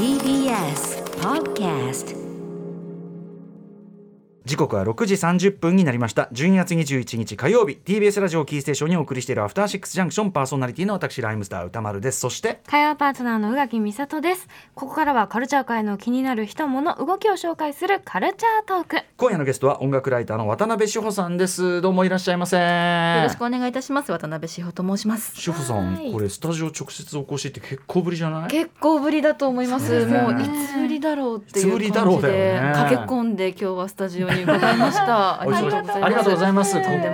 TBS Podcast 時刻は6時30分になりました。12月21日火曜日。TBS ラジオキーステーションにお送りしているアフターシックスジャンクションパーソナリティの私ライムスター歌丸です。そして火曜パートナーの宇垣美里です。ここからはカルチャー界の気になる人物動きを紹介するカルチャートーク。よ今夜のゲストは音楽ライターの渡辺志保さんです。どうもいらっしゃいませよろしくお願いいたします。渡辺志保と申します。志保さんはい。これスタジオ直接お越しって結構ぶりじゃない？結構ぶりだと思います。ねもういつぶりだろうっていうう感じで駆け込んで今日はスタジオに伺いました。あおりがとうございます。ありがと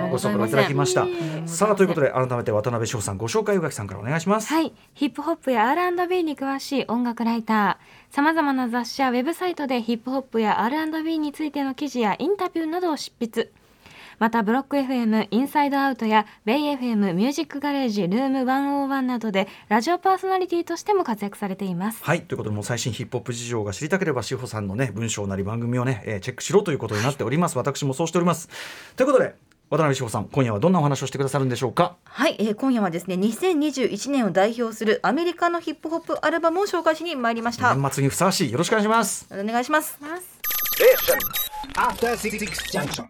うご足労いただきました。さあということで改めて渡辺志保さんご紹介宇垣さんからお願いします。はい。ヒップホップや R&B に詳しい音楽ライター。さまざまな雑誌やウェブサイトでヒップホップや R&B についての記事やインタビューなどを執筆またブロック FM インサイドアウトやベイ FM ミュージックガレージルーム101などでラジオパーソナリティとしても活躍されています。はいということでもう最新ヒップホップ事情が知りたければ志保さんのね文章なり番組をね、えーチェックしろということになっております。私もそうしております。ということで渡辺志保さん今夜はどんなお話をしてくださるんでしょうか？はい、えー今夜はですね、2021年を代表するアメリカのヒップホップアルバムを紹介しに参りました。年末にふさわしい。よろしくお願いします。お願いします。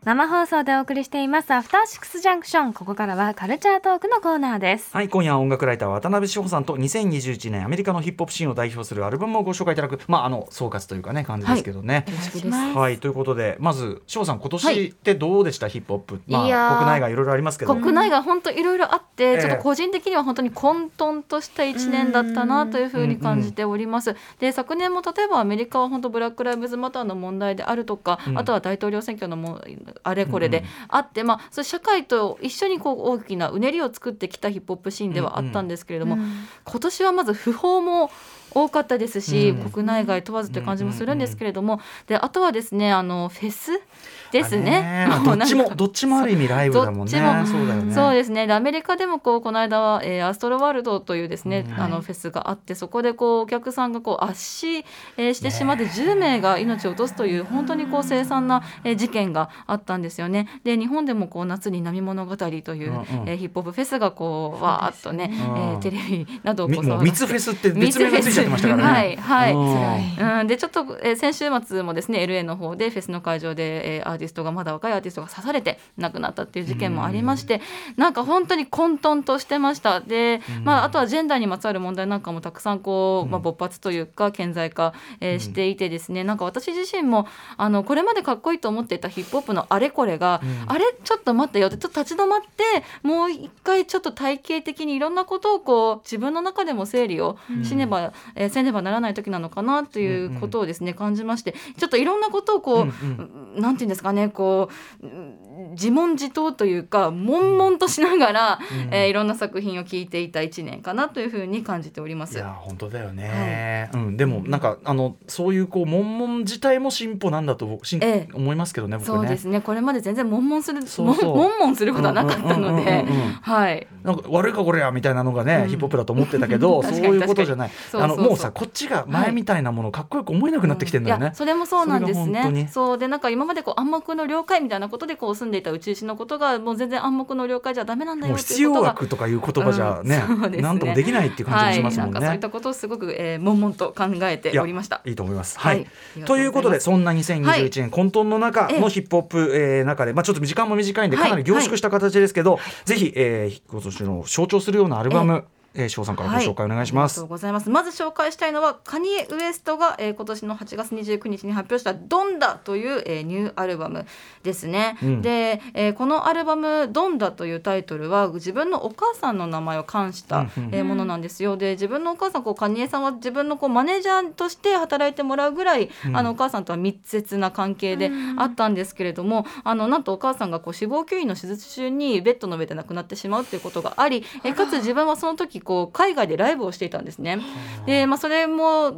生放送でお送りしていますアフターシックスジャンクションここからはカルチャートークのコーナーです。はい今夜は音楽ライター渡辺志保さんと2021年アメリカのヒップホップシーンを代表するアルバムをご紹介いただくまああの総括というかね感じですけどね、よろしくです。はい、ということでまず志保さん今年ってどうでした、ヒップホップ、まあ、国内外いろいろありますけど。国内が本当いろいろあって、ええ。ちょっと個人的には本当に混沌とした一年だったなというふうに感じております。で昨年も例えばアメリカは本当ブラック・ライブズ・マターの問題であるとか、うん。あとは大統領選挙のもあれこれであって、まあそ社会と一緒にこう大きなうねりを作ってきたヒップホップシーンではあったんですけれども、今年はまず不法も多かったですし、うん。国内外問わずという感じもするんですけれども、であとはですねあのフェスですあね。まあどっちもどっちもある意味ライブだもんね。どっちも。そうだよね。そうですね。でアメリカでもこうこの間は、えーアストロワールドというですね、うん。あのフェスがあってそこでこうお客さんがこう圧死、えーしてしまって10名が命を落とすという本当にこう凄惨な、えー事件があったんですよね。で日本でもこう夏に波物語という、うんうん。えーヒップホップフェスがこうわーっとね、うん。えーテレビなどをこうみもう密フェスって別名がついちゃってましたからね。はいはい、うん。うん、でちょっと、えー先週末もですね LA の方でフェスの会場で、えーアーティストがまだ若いアーティストが刺されて亡くなったっていう事件もありまして、なんか本当に混沌としてました。で、まあ、あとはジェンダーにまつわる問題なんかもたくさんこう、まあ、勃発というか顕在化、えーしていてですね。なんか私自身もあのこれまでかっこいいと思っていたヒップホップのあれこれが、あれちょっと待ってよってちょっと立ち止まってもう一回ちょっと体系的にいろんなことをこう自分の中でも整理をしねば、えーせねばならない時なのかなということをですね、感じましてちょっといろんなことをこう、うんなんていうんですかね。こううん自問自答というか悶々としながら、えーいろんな作品を聞いていた一年かなというふうに感じております。いや本当だよね、うん、でもなんかあのそういうこう悶々自体も進歩なんだと僕ええ。思いますけどね僕ね。そうですね。これまで全然悶々するそうそう。悶々することはなかったので。うんうんうんうんはい。なんか悪いかこれやみたいなのがね、うん。ヒップホップだと思ってたけどそういうことじゃない。あのもうさこっちが前みたいなものをかっこよく思えなくなってきてんだよね。い。や、それもそうなんですね。そう。でなんか今までこう暗黙の了解みたいなことでこう住んでいた宇宙人のことがもう全然暗黙の了解じゃダメなんだよ必要っていうことが。悪とかいう言葉じゃね,、うんねなんともできないっていう感じがしますもんね。はい、そういったことをすごく、えー、悶々と考えておりました。いいと思います。はい。はいとということで、そんな2021年混沌の中のヒップホップ、えー中で、まあちょっと時間も短いんで、かなり凝縮した形ですけど、ぜひ、えー、今年の象徴するようなアルバム、えー、翔さんからご紹介お願いします。ありがとうございます。まず紹介したいのはカニエ・ウエストが、えー、今年の8月29日に発表したドンダという、えー、ニューアルバムですね。うんで、えーこのアルバムドンダというタイトルは自分のお母さんの名前を冠した、うんうんえーものなんですよ。で自分のお母さんこうカニエさんは自分のこうマネージャーとして働いてもらうぐらい、あのお母さんとは密接な関係であったんですけれども、あのなんとお母さんがこう死亡吸引の手術中にベッドの上で亡くなってしまうっていうことがあり、えーかつ自分はその時こう海外でライブをしていたんですね。で、まあ、それも、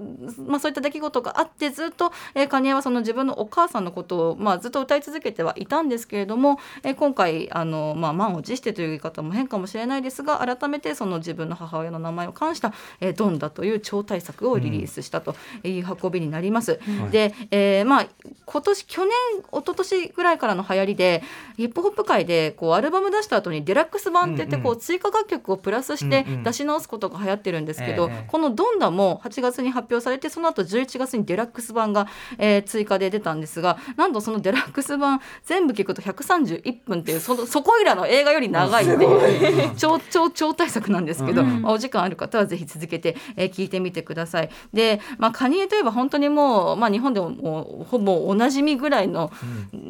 まあ、そういった出来事があってずっと、えー、カニエはその自分のお母さんのことを、まあ、ずっと歌い続けてはいたんですけれども、えー今回あの、まあ、満を持してという言い方も変かもしれないですが改めてその自分の母親の名前を冠した「えードンダ」という超大作をリリースしたという運びになります。で、えーまあ、今年去年一昨年ぐらいからの流行りでヒップホップ界でこうアルバム出した後にデラックス版って言ってこう追加楽曲をプラスして出しし直すことが流行ってるんですけど、ええ。この「ドンダ」も8月に発表されてその後11月にデラックス版が、えー追加で出たんですがなんとそのデラックス版全部聞くと131分っていうそのそこいらの映画より長いっていう超超超大作なんですけど、うん。まあお時間ある方はぜひ続けて、えー聞いてみてください。で、まあ、カニエといえば本当にもう、まあ、日本でももうほぼおなじみぐらいの、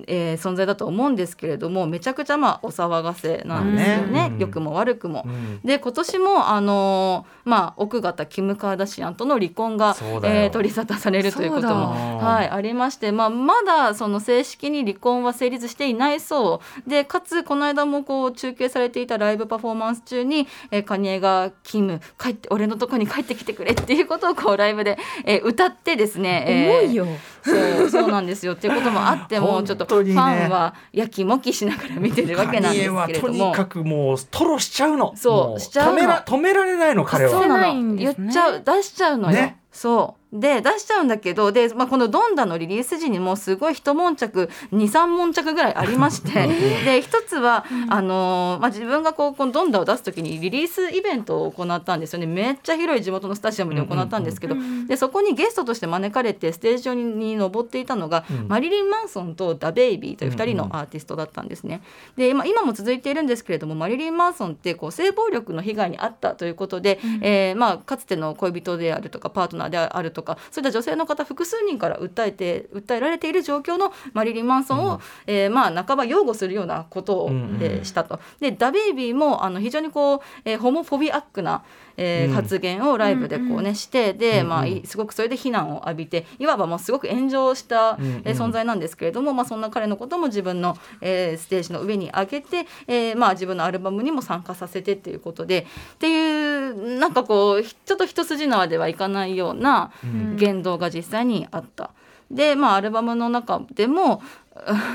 えー存在だと思うんですけれどもめちゃくちゃまあお騒がせなんですよね、まあね。うん。良くも悪くも。うん。で今年もあのーまあ奥方キム・カーダシアンとの離婚がえー取り沙汰されるということも、だはい、ありまして、まあ、まだその正式に離婚は成立していないそうでかつこの間もこう中継されていたライブパフォーマンス中に、えーカニエが「キム帰って俺のとこに帰ってきてくれ」っていうことをこうライブで、えー歌ってですね、えー重いよ。そうそうなんですよ。っていうこともあっても ちょっとファンはやきもきしながら見てるわけなんですけれども。カニエはとに。かくもうトロしちゃうの。そうもしちゃうの止められないの彼は。そうなないんのですね。言っちゃう出しちゃうのよ、ね。そうで出しちゃうんだけどで、まあ、この「ドンダ」のリリース時にもすごい一悶着23悶着ぐらいありまして で一つは、あのーまあ、自分がこうこの「ドンダ」を出す時にリリースイベントを行ったんですよね。めっちゃ広い地元のスタジアムで行ったんですけど、でそこにゲストとして招かれてステージ上にに登っていたのが、うん。マリリン・マンソンとダ・ベイビーという2人のアーティストだったんですね。で今今も続いているんですけれどもマリリン・マンソンってこう性暴力の被害に遭ったということで、えーまあ、かつての恋人であるとかパートナーであるとかそういった女性の方複数人から訴えて訴えられている状況のマリリン・マンソンを、えーまあ、半ば擁護するようなことを、うんうんえーしたと。でダ・ベイビーもあの非常にこう、えーホモフォビアックな、えーうん。発言をライブでこうね、してで、まあ、いすごくそれで非難を浴びていわばもうすごく炎上した、うんうん。えー存在なんですけれども、まあ、そんな彼のことも自分の、えーステージの上に上げて、えーまあ、自分のアルバムにも参加させてっていうことでっていうなんかこうちょっと一筋縄ではいかないようなうん。言動が実際にあった。でまあアルバムの中でも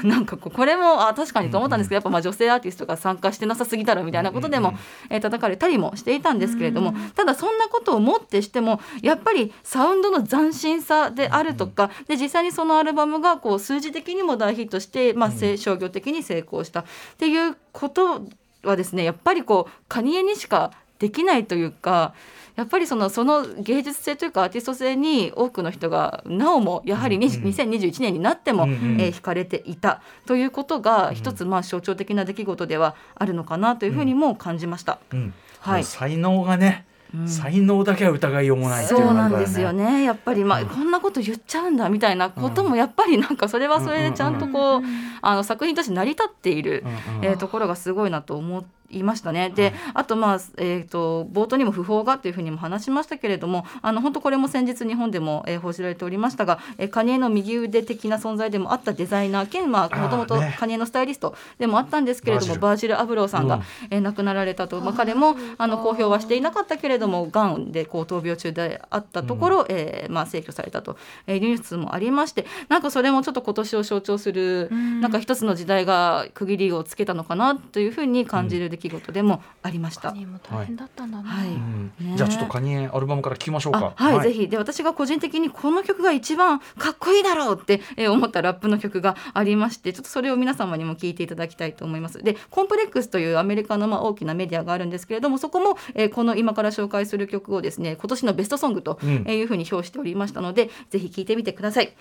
うん なんかこうこれもあ確かにと思ったんですけど、やっぱまあ女性アーティストが参加してなさすぎだろみたいなことでも、えー叩かれたりもしていたんですけれども、ただそんなことをもってしてもやっぱりサウンドの斬新さであるとか、で実際にそのアルバムがこう数字的にも大ヒットして、まあ、せ商業的に成功したっていうことはですねやっぱりこうカニエにしかできないというか。やっぱりそのその芸術性というかアーティスト性に多くの人がなおもやはりにうんうん。2021年になっても、うんうん。えー惹かれていた。ということが一つまあ象徴的な出来事ではあるのかなというふうにも感じました。うん。はい。才能がね、うん。才能だけは疑いようもないっていそうなんですよねやっぱり。まあ、こんなこと言っちゃうんだみたいなこともやっぱりなんかそれはそれでちゃんとこう、あの作品として成り立っている、うんうん。えーところがすごいなと思いましたね。で、あとまあえー、と冒頭にも訃報がというふうにも話しましたけれどもあの本当これも先日日本でも、えー報じられておりましたが、えーカニエの右腕的な存在でもあったデザイナー兼まあもともとカニエのスタイリストでもあったんですけれどもババージル・アブローさんが、うん。えー亡くなられたと、まあ、彼もあの公表はしていなかったけれどもがんでこう闘病中であったところ、えーまあ、逝去されたと、えーニュースもありましてなんかそれもちょっと今年を象徴する、ん。なんか一つの時代が区切りをつけたのかなというふうに感じる出来事でもありました。カニも大変だったんだな、はい。うん。ね。じゃあちょっとカニエアルバムから聞きましょうか。あはい、ぜひ。で私が個人的にこの曲が一番かっこいいだろうって、え ー思ったラップの曲がありましてちょっとそれを皆様にも聞いていただきたいと思います。でコンプレックスというアメリカのまあ大きなメディアがあるんですけれどもそこも、えーこの今から紹介する曲をですね今年のベストソングというふうに評しておりましたので、ぜひ聞いてみてください。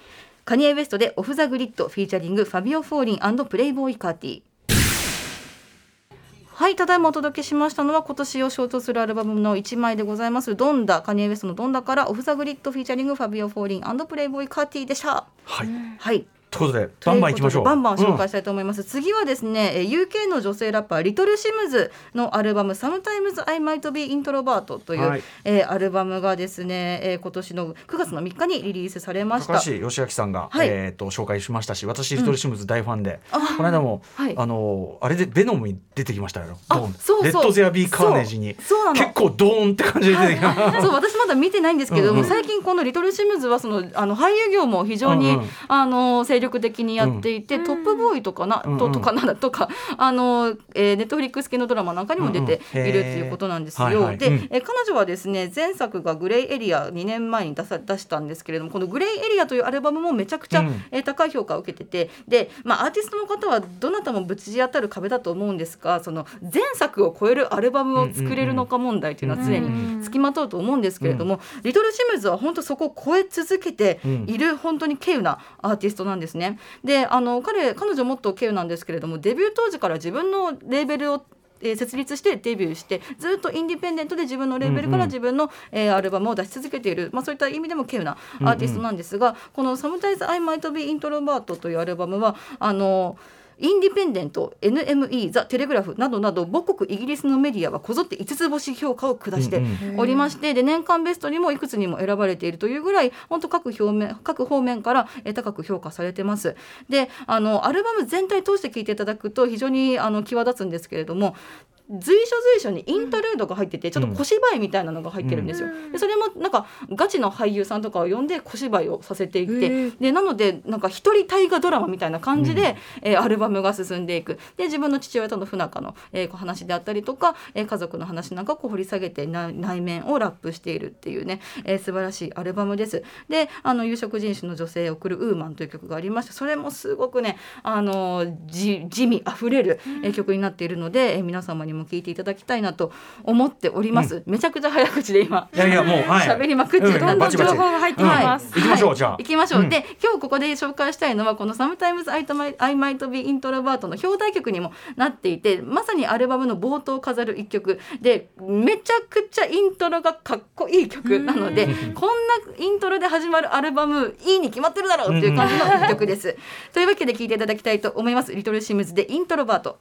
カニエ・ウエストで Off the Grid featuring ファビオ・フォーリンプレイボーイ・カーティはい、ただいまお届けしましたのは今年を象徴するアルバムの1枚でございます。ドンダカニエ・ウエストのドンダから Off the Grid featuring ファビオ・フォーリンプレイボーイ・カーティでした。はい。はいということでバンバンいきましょう。バンバン紹介したいと思います、次はですねえー UK の女性ラッパーリトルシムズのアルバム「Sometimes I Might Be Introvert」という、はい。えーアルバムがですね、えー今年の9月の3日にリリースされました。高橋義明さんが、はい。えー、と紹介しましたし私リトルシムズ大ファンで、あこの間も、はい。あのあれでベノムに出てきましたよ。そうレッド・ゼア・ビー・カーネージに。結構ドーンって感じで出てきた、そう私まだ見てないんですけども、うんうん最近このリトルシムズはそのあの俳優業も非常に、うんうん。あの精力的にやっていて、うん。トップボーイとかな、うん。ととかなんだとかあの、えー、ネットフリックス系のドラマなんかにも出ているっていうことなんですよ。うんうんはいはい。で、うん。えー彼女はですね前作が「グレイエリア」2年前に出さ出したんですけれどもこの「グレイエリア」というアルバムもめちゃくちゃ、うん。えー高い評価を受けててで、まあ、アーティストの方はどなたもぶち当たる壁だと思うんですがその前作を超えるアルバムを作れるのか問題というのは常につきまとうと思うんですけれども、リトルシムズは本当そこを超え続けている本当に稀有なアーティストなんですね。であの彼彼女もっと稀有なんですけれどもデビュー当時から自分のレーベルをえー設立してデビューしてずっとインディペンデントで自分のレーベルから自分の、えーアルバムを出し続けている、まあ、そういった意味でも稀有なアーティストなんですが、この「Sometimes I Might Be Introvert」というアルバムはあのインディペンデント NME ザ・テレグラフなどなど母国イギリスのメディアはこぞって5つ星評価を下しておりまして、で年間ベストにもいくつにも選ばれているというぐらい本当各表面各方面からえー高く評価されてます。であのアルバム全体通して聴いていただくと非常にあの際立つんですけれども随所随所にインタルードが入っててちょっと小芝居みたいなのが入ってるんですよ。でそれもなんかガチの俳優さんとかを呼んで小芝居をさせていってでなのでなんか一人大河ドラマみたいな感じで、えーアルバムが進んでいく。で自分の父親との不仲の、えー話であったりとか、えー家族の話なんかをこう掘り下げてな内面をラップしているっていうね、えー素晴らしいアルバムです。であの有色人種の女性を送るウーマンという曲がありましてそれもすごくねあのじ地味あふれる、えー曲になっているので、えー皆様にも聴いていただきたいなと思っております。めちゃくちゃ早口で今。いやいやもうはい。喋りまくってどんどん情報が入ってきます。行きましょうじゃあ。行きましょう、うん。で今日ここで紹介したいのはこの「Sometimes I Might Be Introvert」の表題曲にもなっていてまさにアルバムの冒頭を飾る一曲。でめちゃくちゃイントロがかっこいい曲なので こんなイントロで始まるアルバムいいに決まってるだろうっていう感じの一曲です。というわけで聴いていただきたいと思います。リトルシムズでイントロバート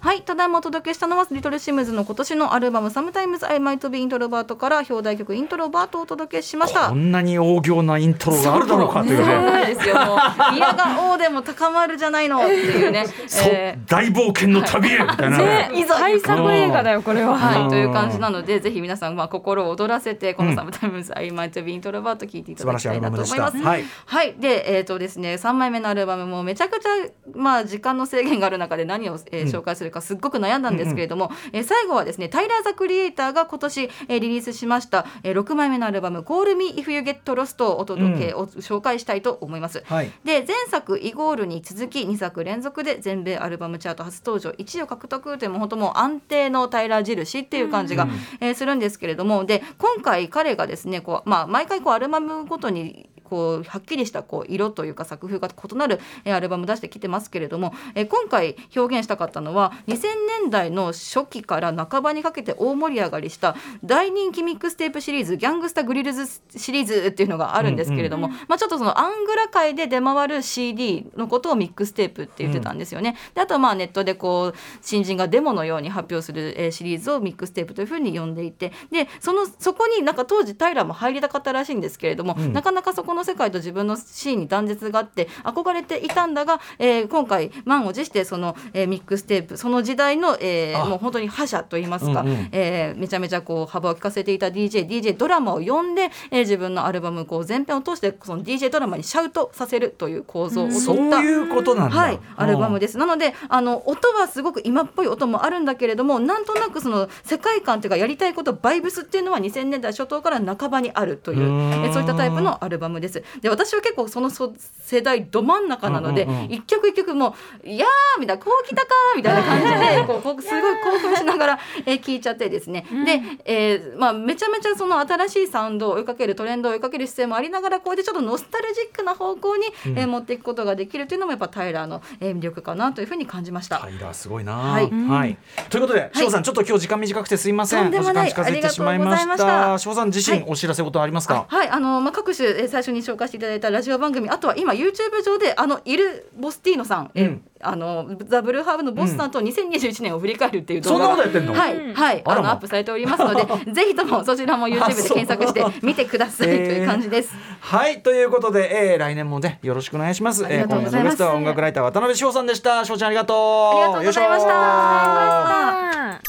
はい、ただいまお届けしたのはリトルシムズの今年のアルバム「Sometimes I Might Be Introvert」から表題曲「Introvert」をお届けしましたこ。んなに大仰なイントロがあるだろうかというそうね。なんですよ。もういやが応でも高まるじゃないのっていうね。そうえー大冒険の旅へみたいなね。いざ大作映画だよこれは。はい、うんという感じなのでぜひ皆さんまあ心を躍らせてこの「Sometimes I Might Be Introvert」聞いていただきたいなと思います。素晴らしいアルバムでしたはいはい、でえっ、とですね3枚目のアルバムもめちゃくちゃまあ時間の制限がある中で何を、えー紹介するかすっごく悩んだんですけれども、えー最後はですねタイラー・ザ・クリエイターが今年、えーリリースしました、えー6枚目のアルバム「Call Me If You Get Lost」をお届け、を紹介したいと思います。はい。で前作「イゴール」に続き2作連続で全米アルバムチャート初登場1位を獲得というもう本当もう安定のタイラー印っていう感じが、えーするんですけれどもで今回彼がですねこう、まあ、毎回こうアルバムごとにこうはっきりしたこう色というか作風が異なる、えーアルバム出してきてますけれども、えー今回表現したかったのは2000年代の初期から半ばにかけて大盛り上がりした大人気ミックステープシリーズ「Gangsta Grillz」シリーズっていうのがあるんですけれども、まあ、ちょっとそのアングラ界で出回る CD のことをミックステープって言ってたんですよね。であとはまあネットでこう新人がデモのように発表する、えーシリーズをミックステープというふうに呼んでいてでそのそこになんか当時タイラーも入りたかったらしいんですけれども、なかなかそこの世界と自分のシーンに断絶があって憧れていたんだが、えー今回満を持してその、えーミックステープその時代の、えーあもう本当に覇者といいますか、うんうんえーめちゃめちゃこう幅を利かせていた DJDJ ドラマを呼んで、えー自分のアルバムこう全編を通してその DJ ドラマにシャウトさせるという構造をそう取った。いうことなんだ。はい、アルバムで。です。なので、あの音はすごく今っぽい音もあるんだけれども、なんとなくその世界観というかやりたいことバイブスっていうのは2000年代初頭から半ばにあるといううえそういったタイプのアルバムです。で、私は結構そのそ世代ど真ん中なので、うんうんうん一曲一曲もういやーみたいなこうきたかーみたいな感じで こうこうすごい興奮しながら、えー聞いちゃってですね。で、えーまあめちゃめちゃその新しいサウンドを追いかけるトレンドを追いかける姿勢もありながらこうやってちょっとノスタルジックな方向に、えー持っていくことができるというのもやっぱタイラーの、えー魅力かなというふうに感じました。タイラーすごいな。はいはい。ということで、翔さんちょっと今日時間短くてすいません。とんでもないお時間近づいてしまいましありがとうございまた。翔さん自身はいお知らせことありますか？はい、あのまあ各種、えー最初に紹介していただいたラジオ番組、あとは今 YouTube 上であのイルボスティーノさん、えーうんあのザブルーハーブのボスさんと2021年を振り返るっていう動そんな画が、ことやってんの？はい、はい、あのアップされておりますので、ぜひともそちらも YouTube で検索して見てくださいという感じです。はいということで、えー、来年もねよろしくお願いします。ありがとうございますえー今夜のゲストは音楽ライター渡辺翔さんでした。翔ちゃんありがとう。ありがとうございました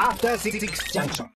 After Six Junction.